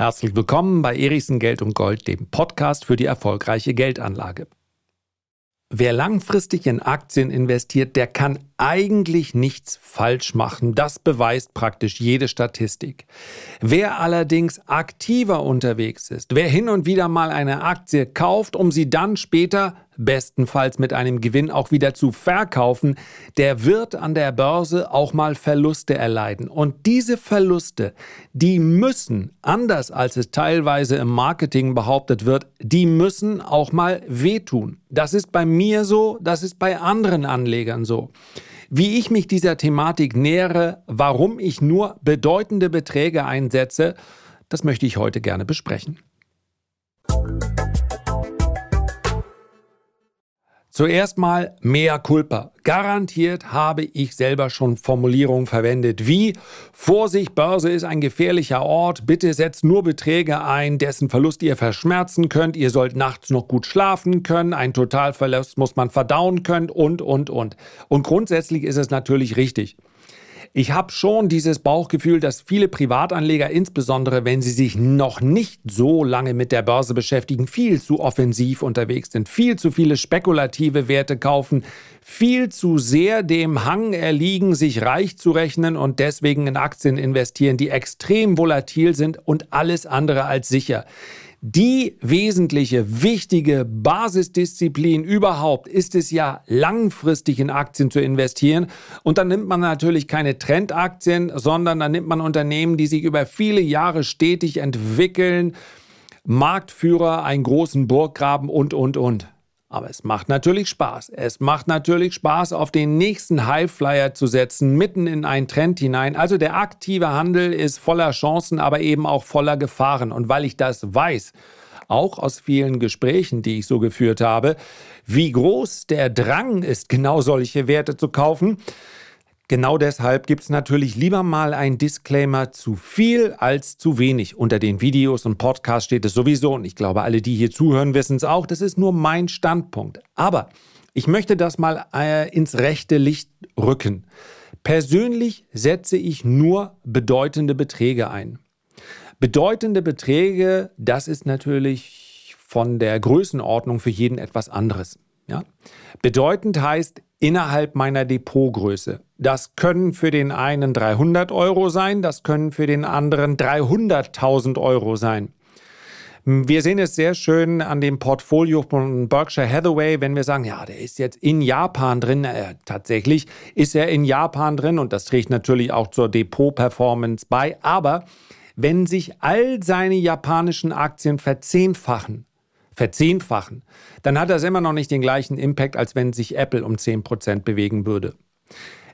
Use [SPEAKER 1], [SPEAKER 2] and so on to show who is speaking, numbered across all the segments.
[SPEAKER 1] Herzlich willkommen bei Erichsen Geld und Gold, dem Podcast für die erfolgreiche Geldanlage. Wer langfristig in Aktien investiert, der kann eigentlich nichts falsch machen. Das beweist praktisch jede Statistik. Wer allerdings aktiver unterwegs ist, wer hin und wieder mal eine Aktie kauft, um sie dann später bestenfalls mit einem Gewinn auch wieder zu verkaufen, der wird an der Börse auch mal Verluste erleiden. Und diese Verluste, die müssen, anders als es teilweise im Marketing behauptet wird, die müssen auch mal wehtun. Das ist bei mir so, das ist bei anderen Anlegern so. Wie ich mich dieser Thematik nähere, warum ich nur bedeutende Beträge einsetze, das möchte ich heute gerne besprechen. Zuerst mal mehr Culpa. Garantiert habe ich selber schon Formulierungen verwendet wie Vorsicht, Börse ist ein gefährlicher Ort, bitte setzt nur Beträge ein, dessen Verlust ihr verschmerzen könnt, ihr sollt nachts noch gut schlafen können, ein Totalverlust muss man verdauen können und, und, und. Und grundsätzlich ist es natürlich richtig. Ich habe schon dieses Bauchgefühl, dass viele Privatanleger, insbesondere wenn sie sich noch nicht so lange mit der Börse beschäftigen, viel zu offensiv unterwegs sind, viel zu viele spekulative Werte kaufen, viel zu sehr dem Hang erliegen, sich reich zu rechnen und deswegen in Aktien investieren, die extrem volatil sind und alles andere als sicher. Die wesentliche, wichtige Basisdisziplin überhaupt ist es ja, langfristig in Aktien zu investieren. Und dann nimmt man natürlich keine Trendaktien, sondern dann nimmt man Unternehmen, die sich über viele Jahre stetig entwickeln, Marktführer, einen großen Burggraben und, und, und. Aber es macht natürlich Spaß. Es macht natürlich Spaß, auf den nächsten Highflyer zu setzen, mitten in einen Trend hinein. Also der aktive Handel ist voller Chancen, aber eben auch voller Gefahren. Und weil ich das weiß, auch aus vielen Gesprächen, die ich so geführt habe, wie groß der Drang ist, genau solche Werte zu kaufen, Genau deshalb gibt es natürlich lieber mal ein Disclaimer zu viel als zu wenig. Unter den Videos und Podcasts steht es sowieso und ich glaube, alle, die hier zuhören, wissen es auch. Das ist nur mein Standpunkt. Aber ich möchte das mal äh, ins rechte Licht rücken. Persönlich setze ich nur bedeutende Beträge ein. Bedeutende Beträge, das ist natürlich von der Größenordnung für jeden etwas anderes. Ja? Bedeutend heißt innerhalb meiner Depotgröße. Das können für den einen 300 Euro sein, das können für den anderen 300.000 Euro sein. Wir sehen es sehr schön an dem Portfolio von Berkshire Hathaway, wenn wir sagen, ja, der ist jetzt in Japan drin. Äh, tatsächlich ist er in Japan drin und das trägt natürlich auch zur Depot-Performance bei. Aber wenn sich all seine japanischen Aktien verzehnfachen, verzehnfachen, dann hat das immer noch nicht den gleichen Impact, als wenn sich Apple um 10% bewegen würde.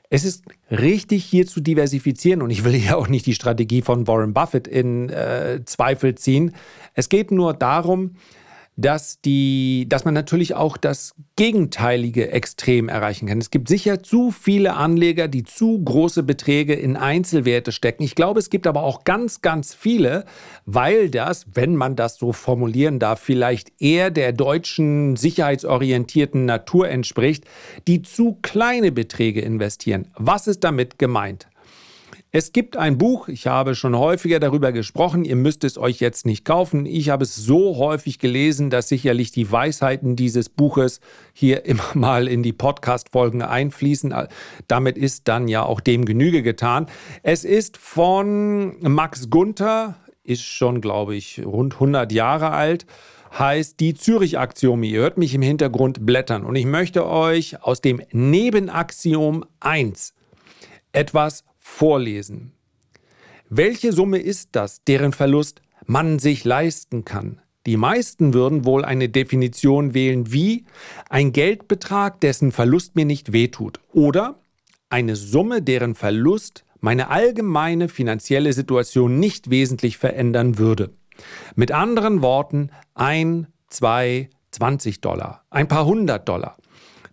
[SPEAKER 1] Es ist richtig, hier zu diversifizieren und ich will hier auch nicht die Strategie von Warren Buffett in äh, Zweifel ziehen. Es geht nur darum, dass, die, dass man natürlich auch das gegenteilige Extrem erreichen kann. Es gibt sicher zu viele Anleger, die zu große Beträge in Einzelwerte stecken. Ich glaube, es gibt aber auch ganz, ganz viele, weil das, wenn man das so formulieren darf, vielleicht eher der deutschen sicherheitsorientierten Natur entspricht, die zu kleine Beträge investieren. Was ist damit gemeint? Es gibt ein Buch, ich habe schon häufiger darüber gesprochen, ihr müsst es euch jetzt nicht kaufen. Ich habe es so häufig gelesen, dass sicherlich die Weisheiten dieses Buches hier immer mal in die Podcast-Folgen einfließen. Damit ist dann ja auch dem Genüge getan. Es ist von Max Gunther, ist schon, glaube ich, rund 100 Jahre alt heißt die Zürich-Axiome. Ihr hört mich im Hintergrund blättern und ich möchte euch aus dem Nebenaxiom 1 etwas vorlesen. Welche Summe ist das, deren Verlust man sich leisten kann? Die meisten würden wohl eine Definition wählen wie ein Geldbetrag, dessen Verlust mir nicht wehtut oder eine Summe, deren Verlust meine allgemeine finanzielle Situation nicht wesentlich verändern würde. Mit anderen Worten, ein, zwei, 20 Dollar, ein paar hundert Dollar.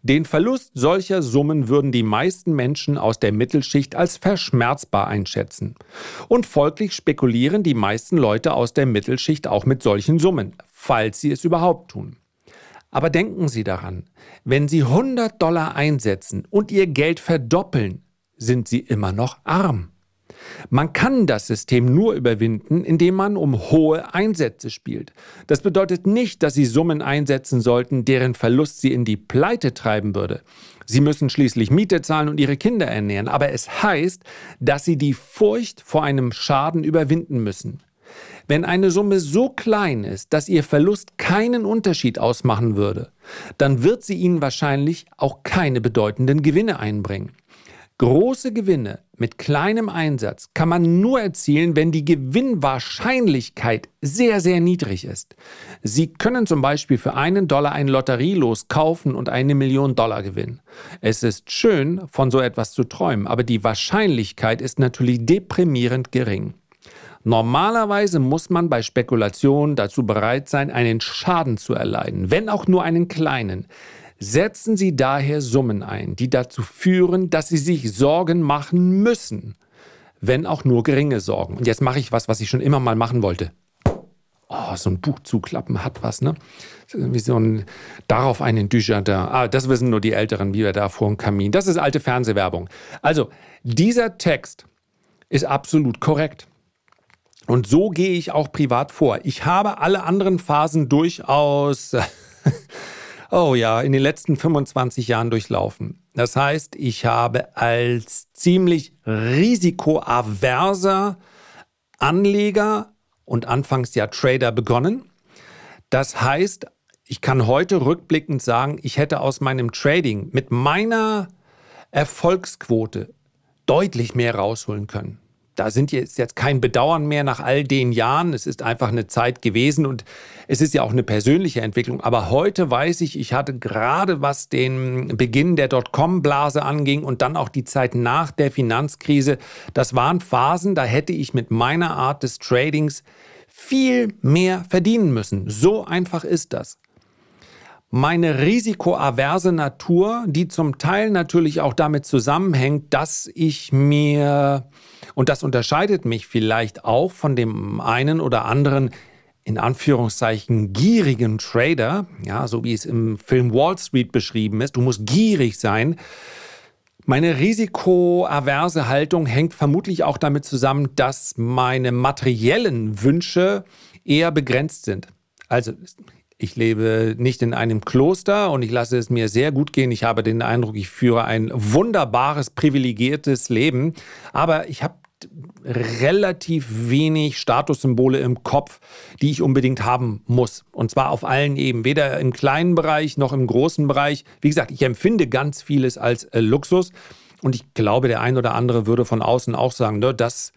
[SPEAKER 1] Den Verlust solcher Summen würden die meisten Menschen aus der Mittelschicht als verschmerzbar einschätzen. Und folglich spekulieren die meisten Leute aus der Mittelschicht auch mit solchen Summen, falls sie es überhaupt tun. Aber denken Sie daran, wenn Sie 100 Dollar einsetzen und Ihr Geld verdoppeln, sind Sie immer noch arm. Man kann das System nur überwinden, indem man um hohe Einsätze spielt. Das bedeutet nicht, dass Sie Summen einsetzen sollten, deren Verlust Sie in die Pleite treiben würde. Sie müssen schließlich Miete zahlen und Ihre Kinder ernähren, aber es heißt, dass Sie die Furcht vor einem Schaden überwinden müssen. Wenn eine Summe so klein ist, dass Ihr Verlust keinen Unterschied ausmachen würde, dann wird sie Ihnen wahrscheinlich auch keine bedeutenden Gewinne einbringen. Große Gewinne mit kleinem Einsatz kann man nur erzielen, wenn die Gewinnwahrscheinlichkeit sehr, sehr niedrig ist. Sie können zum Beispiel für einen Dollar ein Lotterielos kaufen und eine Million Dollar gewinnen. Es ist schön, von so etwas zu träumen, aber die Wahrscheinlichkeit ist natürlich deprimierend gering. Normalerweise muss man bei Spekulationen dazu bereit sein, einen Schaden zu erleiden, wenn auch nur einen kleinen. Setzen Sie daher Summen ein, die dazu führen, dass Sie sich Sorgen machen müssen, wenn auch nur geringe Sorgen. Und jetzt mache ich was, was ich schon immer mal machen wollte. Oh, so ein Buch zuklappen hat was, ne? Wie so ein, darauf einen Dujardin. Ah, das wissen nur die Älteren, wie wir da vor dem Kamin. Das ist alte Fernsehwerbung. Also, dieser Text ist absolut korrekt. Und so gehe ich auch privat vor. Ich habe alle anderen Phasen durchaus Oh ja, in den letzten 25 Jahren durchlaufen. Das heißt, ich habe als ziemlich risikoaverser Anleger und anfangs ja Trader begonnen. Das heißt, ich kann heute rückblickend sagen, ich hätte aus meinem Trading mit meiner Erfolgsquote deutlich mehr rausholen können da sind jetzt, jetzt kein Bedauern mehr nach all den Jahren. Es ist einfach eine Zeit gewesen und es ist ja auch eine persönliche Entwicklung. Aber heute weiß ich, ich hatte gerade was den Beginn der Dotcom-Blase anging und dann auch die Zeit nach der Finanzkrise. Das waren Phasen, da hätte ich mit meiner Art des Tradings viel mehr verdienen müssen. So einfach ist das meine risikoaverse Natur, die zum Teil natürlich auch damit zusammenhängt, dass ich mir und das unterscheidet mich vielleicht auch von dem einen oder anderen in Anführungszeichen gierigen Trader, ja, so wie es im Film Wall Street beschrieben ist. Du musst gierig sein. Meine risikoaverse Haltung hängt vermutlich auch damit zusammen, dass meine materiellen Wünsche eher begrenzt sind. Also ich lebe nicht in einem Kloster und ich lasse es mir sehr gut gehen. Ich habe den Eindruck, ich führe ein wunderbares, privilegiertes Leben. Aber ich habe relativ wenig Statussymbole im Kopf, die ich unbedingt haben muss. Und zwar auf allen Ebenen, weder im kleinen Bereich noch im großen Bereich. Wie gesagt, ich empfinde ganz vieles als äh, Luxus. Und ich glaube, der ein oder andere würde von außen auch sagen, ne, das,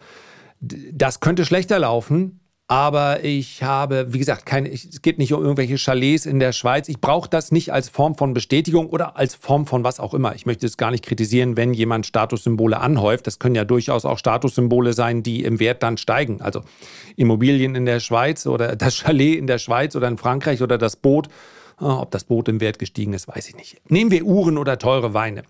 [SPEAKER 1] das könnte schlechter laufen. Aber ich habe, wie gesagt, keine, es geht nicht um irgendwelche Chalets in der Schweiz. Ich brauche das nicht als Form von Bestätigung oder als Form von was auch immer. Ich möchte es gar nicht kritisieren, wenn jemand Statussymbole anhäuft. Das können ja durchaus auch Statussymbole sein, die im Wert dann steigen. Also Immobilien in der Schweiz oder das Chalet in der Schweiz oder in Frankreich oder das Boot. Ah, ob das Boot im Wert gestiegen ist, weiß ich nicht. Nehmen wir Uhren oder teure Weine.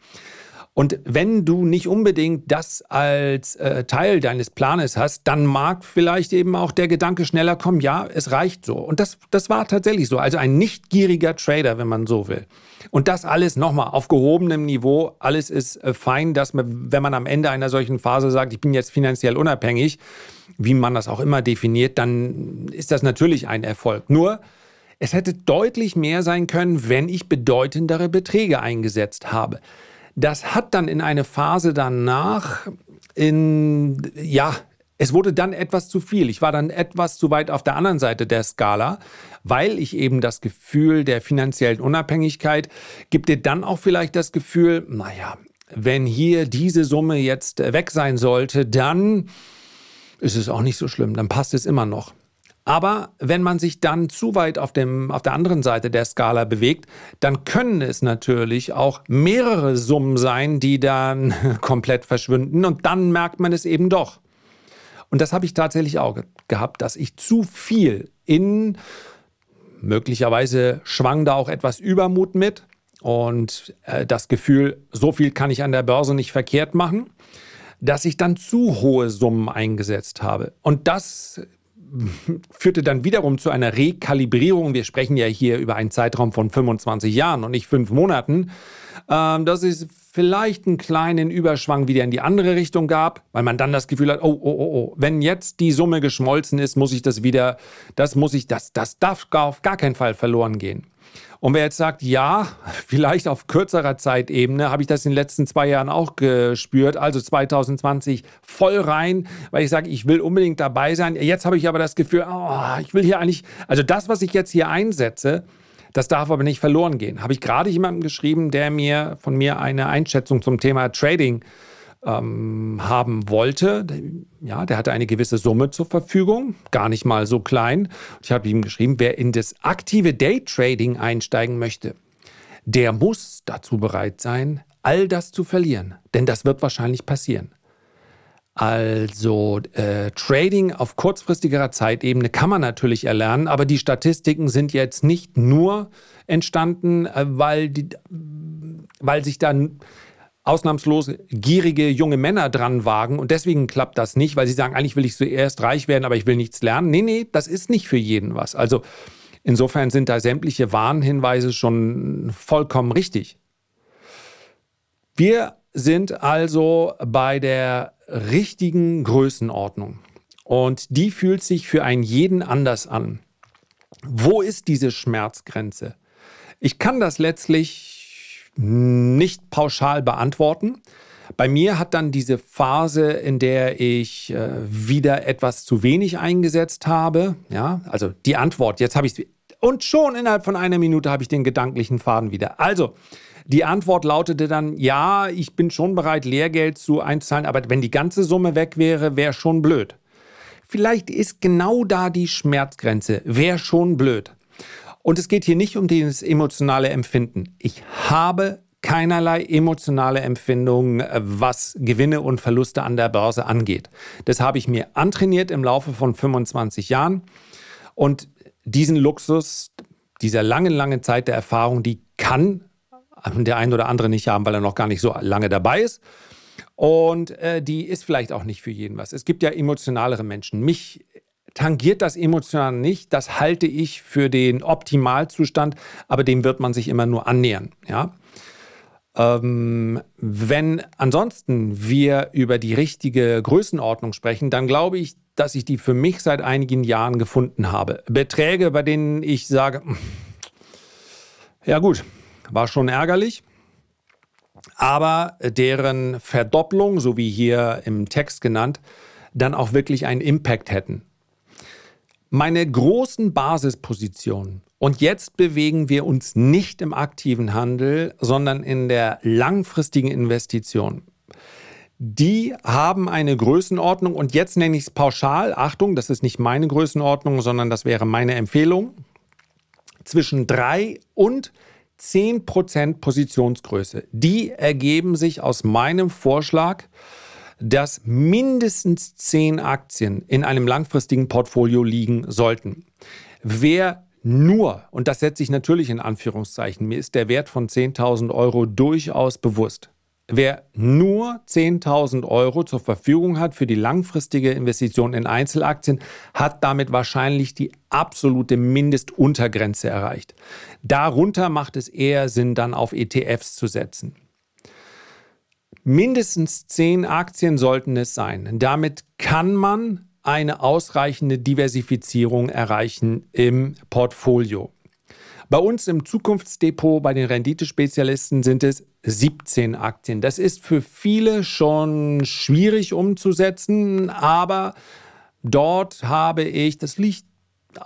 [SPEAKER 1] Und wenn du nicht unbedingt das als äh, Teil deines Planes hast, dann mag vielleicht eben auch der Gedanke schneller kommen, ja, es reicht so. Und das, das war tatsächlich so. Also ein nicht gieriger Trader, wenn man so will. Und das alles nochmal auf gehobenem Niveau. Alles ist äh, fein, dass man, wenn man am Ende einer solchen Phase sagt, ich bin jetzt finanziell unabhängig, wie man das auch immer definiert, dann ist das natürlich ein Erfolg. Nur, es hätte deutlich mehr sein können, wenn ich bedeutendere Beträge eingesetzt habe. Das hat dann in eine Phase danach in, ja, es wurde dann etwas zu viel. Ich war dann etwas zu weit auf der anderen Seite der Skala, weil ich eben das Gefühl der finanziellen Unabhängigkeit gibt dir dann auch vielleicht das Gefühl, naja, wenn hier diese Summe jetzt weg sein sollte, dann ist es auch nicht so schlimm, dann passt es immer noch. Aber wenn man sich dann zu weit auf, dem, auf der anderen Seite der Skala bewegt, dann können es natürlich auch mehrere Summen sein, die dann komplett verschwinden und dann merkt man es eben doch. Und das habe ich tatsächlich auch gehabt, dass ich zu viel in, möglicherweise schwang da auch etwas Übermut mit und äh, das Gefühl, so viel kann ich an der Börse nicht verkehrt machen, dass ich dann zu hohe Summen eingesetzt habe. Und das führte dann wiederum zu einer Rekalibrierung. Wir sprechen ja hier über einen Zeitraum von 25 Jahren und nicht fünf Monaten. Ähm, dass es vielleicht einen kleinen Überschwang wieder in die andere Richtung gab, weil man dann das Gefühl hat, oh, oh, oh, oh, wenn jetzt die Summe geschmolzen ist, muss ich das wieder, das muss ich, das, das darf auf gar keinen Fall verloren gehen. Und wer jetzt sagt, ja, vielleicht auf kürzerer Zeitebene, habe ich das in den letzten zwei Jahren auch gespürt, also 2020 voll rein, weil ich sage, ich will unbedingt dabei sein. Jetzt habe ich aber das Gefühl, oh, ich will hier eigentlich, also das, was ich jetzt hier einsetze, das darf aber nicht verloren gehen. Habe ich gerade jemandem geschrieben, der mir von mir eine Einschätzung zum Thema Trading ähm, haben wollte. Ja, der hatte eine gewisse Summe zur Verfügung, gar nicht mal so klein. Ich habe ihm geschrieben, wer in das aktive Daytrading einsteigen möchte, der muss dazu bereit sein, all das zu verlieren. Denn das wird wahrscheinlich passieren. Also äh, Trading auf kurzfristigerer Zeitebene kann man natürlich erlernen, aber die Statistiken sind jetzt nicht nur entstanden, äh, weil, die, weil sich dann ausnahmslos gierige junge Männer dran wagen und deswegen klappt das nicht, weil sie sagen, eigentlich will ich zuerst reich werden, aber ich will nichts lernen. Nee, nee, das ist nicht für jeden was. Also insofern sind da sämtliche Warnhinweise schon vollkommen richtig. Wir sind also bei der richtigen Größenordnung. Und die fühlt sich für einen jeden anders an. Wo ist diese Schmerzgrenze? Ich kann das letztlich nicht pauschal beantworten. Bei mir hat dann diese Phase, in der ich äh, wieder etwas zu wenig eingesetzt habe, ja, also die Antwort, jetzt habe ich es, und schon innerhalb von einer Minute habe ich den gedanklichen Faden wieder. Also, die Antwort lautete dann, ja, ich bin schon bereit, Lehrgeld zu einzahlen, aber wenn die ganze Summe weg wäre, wäre schon blöd. Vielleicht ist genau da die Schmerzgrenze, wäre schon blöd. Und es geht hier nicht um dieses emotionale Empfinden. Ich habe keinerlei emotionale Empfindung, was Gewinne und Verluste an der Börse angeht. Das habe ich mir antrainiert im Laufe von 25 Jahren. Und diesen Luxus, dieser langen, langen Zeit der Erfahrung, die kann der ein oder andere nicht haben, weil er noch gar nicht so lange dabei ist. Und äh, die ist vielleicht auch nicht für jeden was. Es gibt ja emotionalere Menschen. Mich tangiert das emotional nicht. Das halte ich für den Optimalzustand, aber dem wird man sich immer nur annähern. Ja? Ähm, wenn ansonsten wir über die richtige Größenordnung sprechen, dann glaube ich, dass ich die für mich seit einigen Jahren gefunden habe. Beträge, bei denen ich sage, ja gut, war schon ärgerlich, aber deren Verdopplung, so wie hier im Text genannt, dann auch wirklich einen Impact hätten. Meine großen Basispositionen, und jetzt bewegen wir uns nicht im aktiven Handel, sondern in der langfristigen Investition. Die haben eine Größenordnung und jetzt nenne ich es pauschal. Achtung, das ist nicht meine Größenordnung, sondern das wäre meine Empfehlung. Zwischen drei und 10% Positionsgröße. Die ergeben sich aus meinem Vorschlag, dass mindestens 10 Aktien in einem langfristigen Portfolio liegen sollten. Wer nur, und das setze ich natürlich in Anführungszeichen, mir ist der Wert von 10.000 Euro durchaus bewusst, Wer nur 10.000 Euro zur Verfügung hat für die langfristige Investition in Einzelaktien, hat damit wahrscheinlich die absolute Mindestuntergrenze erreicht. Darunter macht es eher Sinn, dann auf ETFs zu setzen. Mindestens 10 Aktien sollten es sein. Damit kann man eine ausreichende Diversifizierung erreichen im Portfolio. Bei uns im Zukunftsdepot bei den Renditespezialisten sind es 17 Aktien. Das ist für viele schon schwierig umzusetzen, aber dort habe ich, das liegt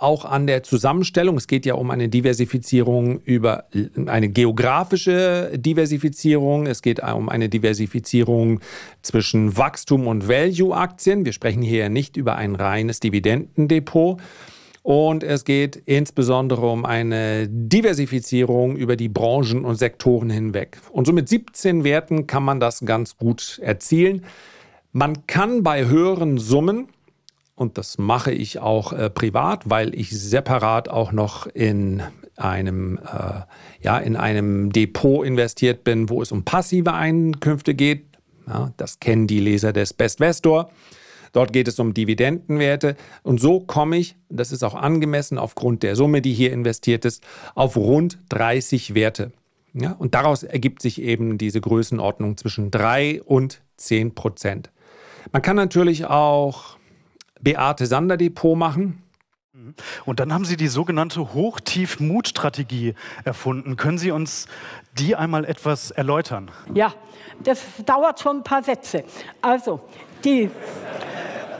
[SPEAKER 1] auch an der Zusammenstellung. Es geht ja um eine Diversifizierung über eine geografische Diversifizierung. Es geht um eine Diversifizierung zwischen Wachstum und Value-Aktien. Wir sprechen hier nicht über ein reines Dividendendepot. Und es geht insbesondere um eine Diversifizierung über die Branchen und Sektoren hinweg. Und so mit 17 Werten kann man das ganz gut erzielen. Man kann bei höheren Summen, und das mache ich auch äh, privat, weil ich separat auch noch in einem, äh, ja, in einem Depot investiert bin, wo es um passive Einkünfte geht. Ja, das kennen die Leser des Best Vestor Dort geht es um Dividendenwerte. Und so komme ich, das ist auch angemessen aufgrund der Summe, die hier investiert ist, auf rund 30 Werte. Ja, und daraus ergibt sich eben diese Größenordnung zwischen 3 und 10 Prozent. Man kann natürlich auch Beate Sander Depot machen.
[SPEAKER 2] Mhm. Und dann haben Sie die sogenannte Hoch-Tief-Mut-Strategie erfunden. Können Sie uns die einmal etwas erläutern?
[SPEAKER 3] Ja, das dauert schon ein paar Sätze. Also, die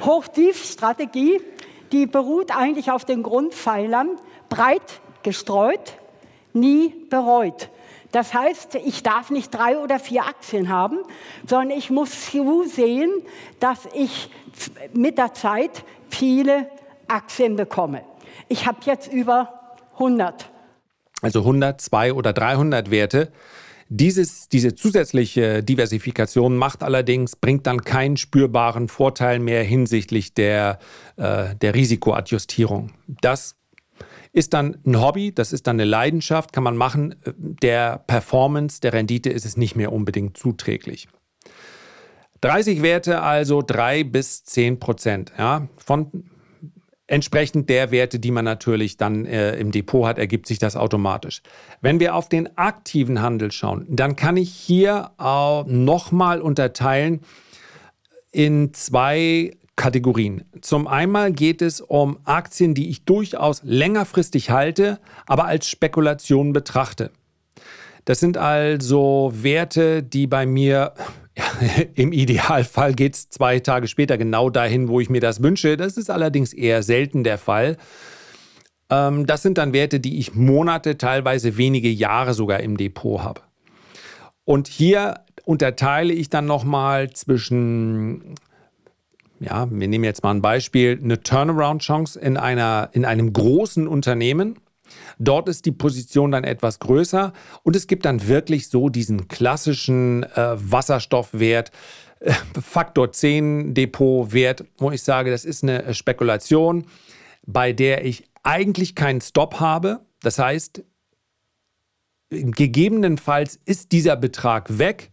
[SPEAKER 3] Hoch-Tief-Strategie, die beruht eigentlich auf den Grundpfeilern breit gestreut, nie bereut. Das heißt, ich darf nicht drei oder vier Aktien haben, sondern ich muss zusehen, dass ich mit der Zeit viele Aktien bekomme. Ich habe jetzt über 100.
[SPEAKER 1] Also 100, 200 oder 300 Werte. Dieses, diese zusätzliche Diversifikation macht allerdings, bringt dann keinen spürbaren Vorteil mehr hinsichtlich der, äh, der Risikoadjustierung. Das ist dann ein Hobby, das ist dann eine Leidenschaft, kann man machen. Der Performance, der Rendite ist es nicht mehr unbedingt zuträglich. 30 Werte also 3 bis 10 Prozent. Ja, von entsprechend der Werte, die man natürlich dann äh, im Depot hat, ergibt sich das automatisch. Wenn wir auf den aktiven Handel schauen, dann kann ich hier äh, nochmal unterteilen in zwei Kategorien. Zum einen geht es um Aktien, die ich durchaus längerfristig halte, aber als Spekulation betrachte. Das sind also Werte, die bei mir ja, im Idealfall geht es zwei Tage später genau dahin, wo ich mir das wünsche. Das ist allerdings eher selten der Fall. Ähm, das sind dann Werte, die ich Monate, teilweise wenige Jahre sogar im Depot habe. Und hier unterteile ich dann nochmal zwischen ja, wir nehmen jetzt mal ein Beispiel, eine Turnaround-Chance in, in einem großen Unternehmen. Dort ist die Position dann etwas größer und es gibt dann wirklich so diesen klassischen äh, Wasserstoffwert, äh, Faktor 10 Depotwert, wo ich sage, das ist eine Spekulation, bei der ich eigentlich keinen Stop habe. Das heißt, gegebenenfalls ist dieser Betrag weg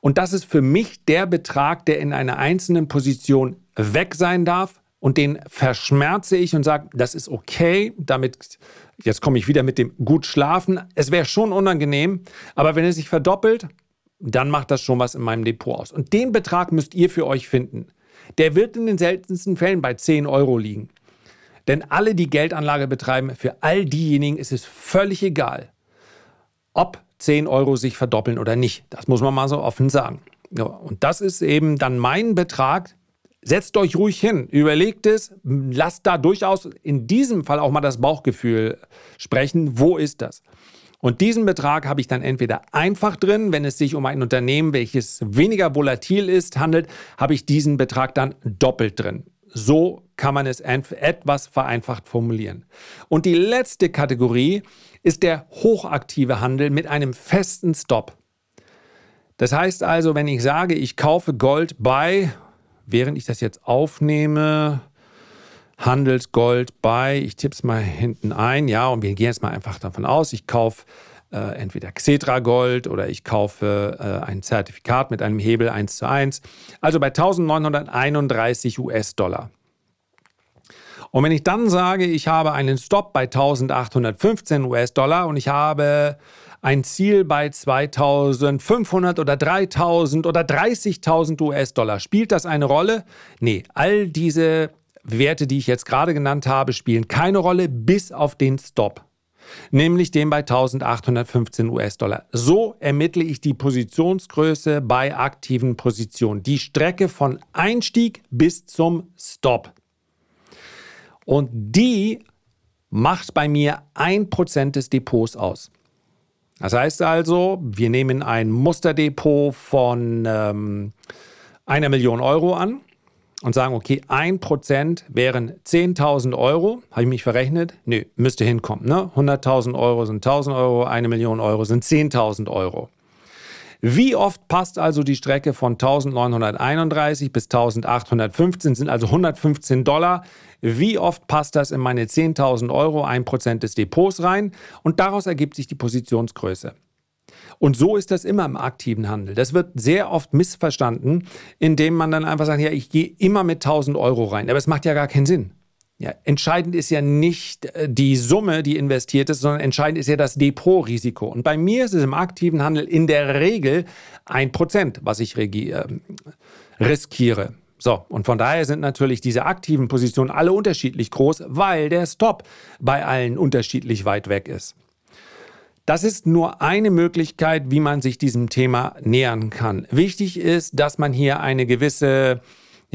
[SPEAKER 1] und das ist für mich der Betrag, der in einer einzelnen Position weg sein darf. Und den verschmerze ich und sage, das ist okay. Damit, jetzt komme ich wieder mit dem gut schlafen. Es wäre schon unangenehm, aber wenn es sich verdoppelt, dann macht das schon was in meinem Depot aus. Und den Betrag müsst ihr für euch finden. Der wird in den seltensten Fällen bei 10 Euro liegen. Denn alle, die Geldanlage betreiben, für all diejenigen ist es völlig egal, ob 10 Euro sich verdoppeln oder nicht. Das muss man mal so offen sagen. Und das ist eben dann mein Betrag. Setzt euch ruhig hin, überlegt es, lasst da durchaus in diesem Fall auch mal das Bauchgefühl sprechen. Wo ist das? Und diesen Betrag habe ich dann entweder einfach drin, wenn es sich um ein Unternehmen, welches weniger volatil ist, handelt, habe ich diesen Betrag dann doppelt drin. So kann man es etwas vereinfacht formulieren. Und die letzte Kategorie ist der hochaktive Handel mit einem festen Stop. Das heißt also, wenn ich sage, ich kaufe Gold bei, während ich das jetzt aufnehme, handelt Gold bei, ich tippe es mal hinten ein, ja, und wir gehen jetzt mal einfach davon aus, ich kaufe äh, entweder Xetra Gold oder ich kaufe äh, ein Zertifikat mit einem Hebel 1 zu 1, also bei 1931 US-Dollar. Und wenn ich dann sage, ich habe einen Stop bei 1815 US-Dollar und ich habe ein Ziel bei 2500 oder 3000 oder 30.000 US-Dollar, spielt das eine Rolle? Nee, all diese Werte, die ich jetzt gerade genannt habe, spielen keine Rolle bis auf den Stop nämlich den bei 1815 US-Dollar. So ermittle ich die Positionsgröße bei aktiven Positionen, die Strecke von Einstieg bis zum Stop. Und die macht bei mir ein Prozent des Depots aus. Das heißt also, wir nehmen ein Musterdepot von ähm, einer Million Euro an und sagen, okay, ein Prozent wären 10.000 Euro. Habe ich mich verrechnet? Nö, müsste hinkommen. Ne? 100.000 Euro sind 1.000 Euro, eine Million Euro sind 10.000 Euro. Wie oft passt also die Strecke von 1931 bis 1815, sind also 115 Dollar. Wie oft passt das in meine 10.000 Euro, 1% des Depots rein? Und daraus ergibt sich die Positionsgröße. Und so ist das immer im aktiven Handel. Das wird sehr oft missverstanden, indem man dann einfach sagt, ja, ich gehe immer mit 1000 Euro rein. Aber es macht ja gar keinen Sinn. Ja, entscheidend ist ja nicht äh, die Summe, die investiert ist, sondern entscheidend ist ja das Depotrisiko. Und bei mir ist es im aktiven Handel in der Regel ein Prozent, was ich äh, riskiere. So, und von daher sind natürlich diese aktiven Positionen alle unterschiedlich groß, weil der Stop bei allen unterschiedlich weit weg ist. Das ist nur eine Möglichkeit, wie man sich diesem Thema nähern kann. Wichtig ist, dass man hier eine gewisse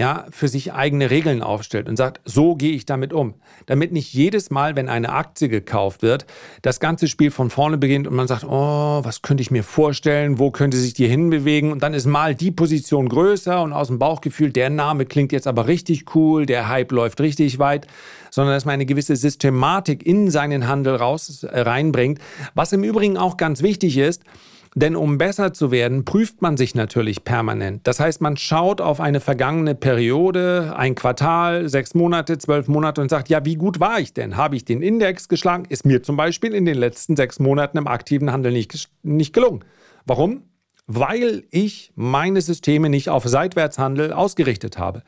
[SPEAKER 1] ja, für sich eigene Regeln aufstellt und sagt, so gehe ich damit um. Damit nicht jedes Mal, wenn eine Aktie gekauft wird, das ganze Spiel von vorne beginnt und man sagt, oh, was könnte ich mir vorstellen, wo könnte sich die hinbewegen und dann ist mal die Position größer und aus dem Bauchgefühl, der Name klingt jetzt aber richtig cool, der Hype läuft richtig weit, sondern dass man eine gewisse Systematik in seinen Handel raus, äh, reinbringt. Was im Übrigen auch ganz wichtig ist, denn um besser zu werden, prüft man sich natürlich permanent. Das heißt, man schaut auf eine vergangene Periode, ein Quartal, sechs Monate, zwölf Monate und sagt, ja, wie gut war ich denn? Habe ich den Index geschlagen? Ist mir zum Beispiel in den letzten sechs Monaten im aktiven Handel nicht, nicht gelungen. Warum? Weil ich meine Systeme nicht auf Seitwärtshandel ausgerichtet habe,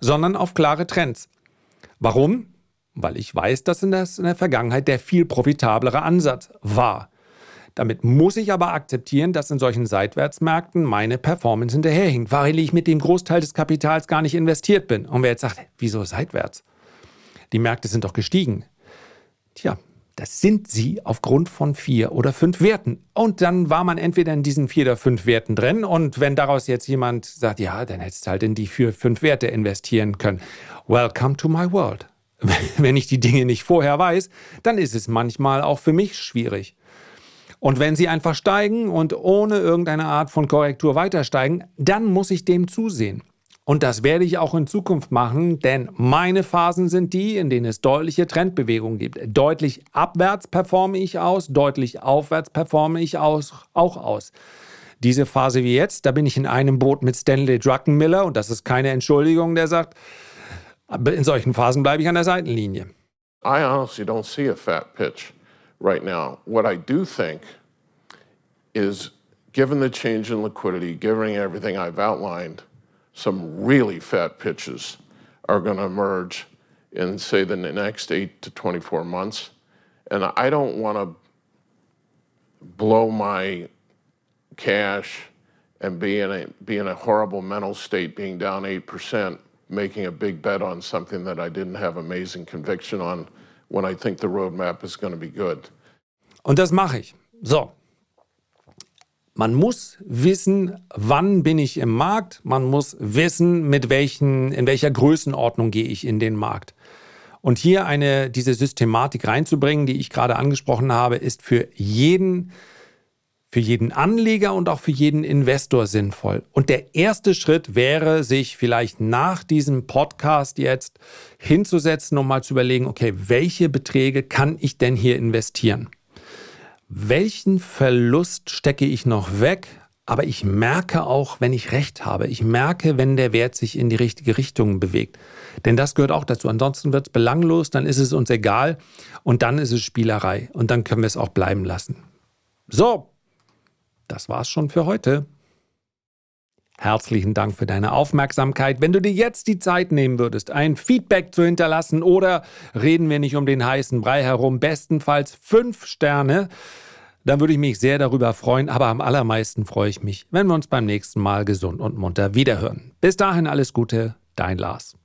[SPEAKER 1] sondern auf klare Trends. Warum? Weil ich weiß, dass in der Vergangenheit der viel profitablere Ansatz war. Damit muss ich aber akzeptieren, dass in solchen Seitwärtsmärkten meine Performance hinterherhinkt, weil ich mit dem Großteil des Kapitals gar nicht investiert bin. Und wer jetzt sagt, wieso seitwärts? Die Märkte sind doch gestiegen. Tja, das sind sie aufgrund von vier oder fünf Werten. Und dann war man entweder in diesen vier oder fünf Werten drin. Und wenn daraus jetzt jemand sagt, ja, dann hättest du halt in die vier, fünf Werte investieren können. Welcome to my world. Wenn ich die Dinge nicht vorher weiß, dann ist es manchmal auch für mich schwierig. Und wenn sie einfach steigen und ohne irgendeine Art von Korrektur weiter steigen, dann muss ich dem zusehen. Und das werde ich auch in Zukunft machen, denn meine Phasen sind die, in denen es deutliche Trendbewegungen gibt. Deutlich abwärts performe ich aus, deutlich aufwärts performe ich aus, auch aus. Diese Phase wie jetzt, da bin ich in einem Boot mit Stanley Druckenmiller und das ist keine Entschuldigung, der sagt, in solchen Phasen bleibe ich an der Seitenlinie.
[SPEAKER 4] I honestly don't see a fat pitch. Right now. What I do think is, given the change in liquidity, given everything I've outlined, some really fat pitches are going to emerge in, say, the next 8 to 24 months. And I don't want to blow my cash and be in a be in a horrible mental state, being down eight percent, making a big bet on something that I didn't have amazing conviction on when I think the roadmap is going to be good.
[SPEAKER 1] Und das mache ich. So. Man muss wissen, wann bin ich im Markt. Man muss wissen, mit welchen, in welcher Größenordnung gehe ich in den Markt. Und hier eine, diese Systematik reinzubringen, die ich gerade angesprochen habe, ist für jeden, für jeden Anleger und auch für jeden Investor sinnvoll. Und der erste Schritt wäre, sich vielleicht nach diesem Podcast jetzt hinzusetzen und mal zu überlegen, okay, welche Beträge kann ich denn hier investieren? welchen Verlust stecke ich noch weg? Aber ich merke auch, wenn ich recht habe. Ich merke, wenn der Wert sich in die richtige Richtung bewegt. Denn das gehört auch dazu. Ansonsten wird es belanglos, dann ist es uns egal und dann ist es Spielerei und dann können wir es auch bleiben lassen. So, das war's schon für heute. Herzlichen Dank für deine Aufmerksamkeit. Wenn du dir jetzt die Zeit nehmen würdest, ein Feedback zu hinterlassen oder reden wir nicht um den heißen Brei herum, bestenfalls fünf Sterne, dann würde ich mich sehr darüber freuen. Aber am allermeisten freue ich mich, wenn wir uns beim nächsten Mal gesund und munter wiederhören. Bis dahin alles Gute, dein Lars.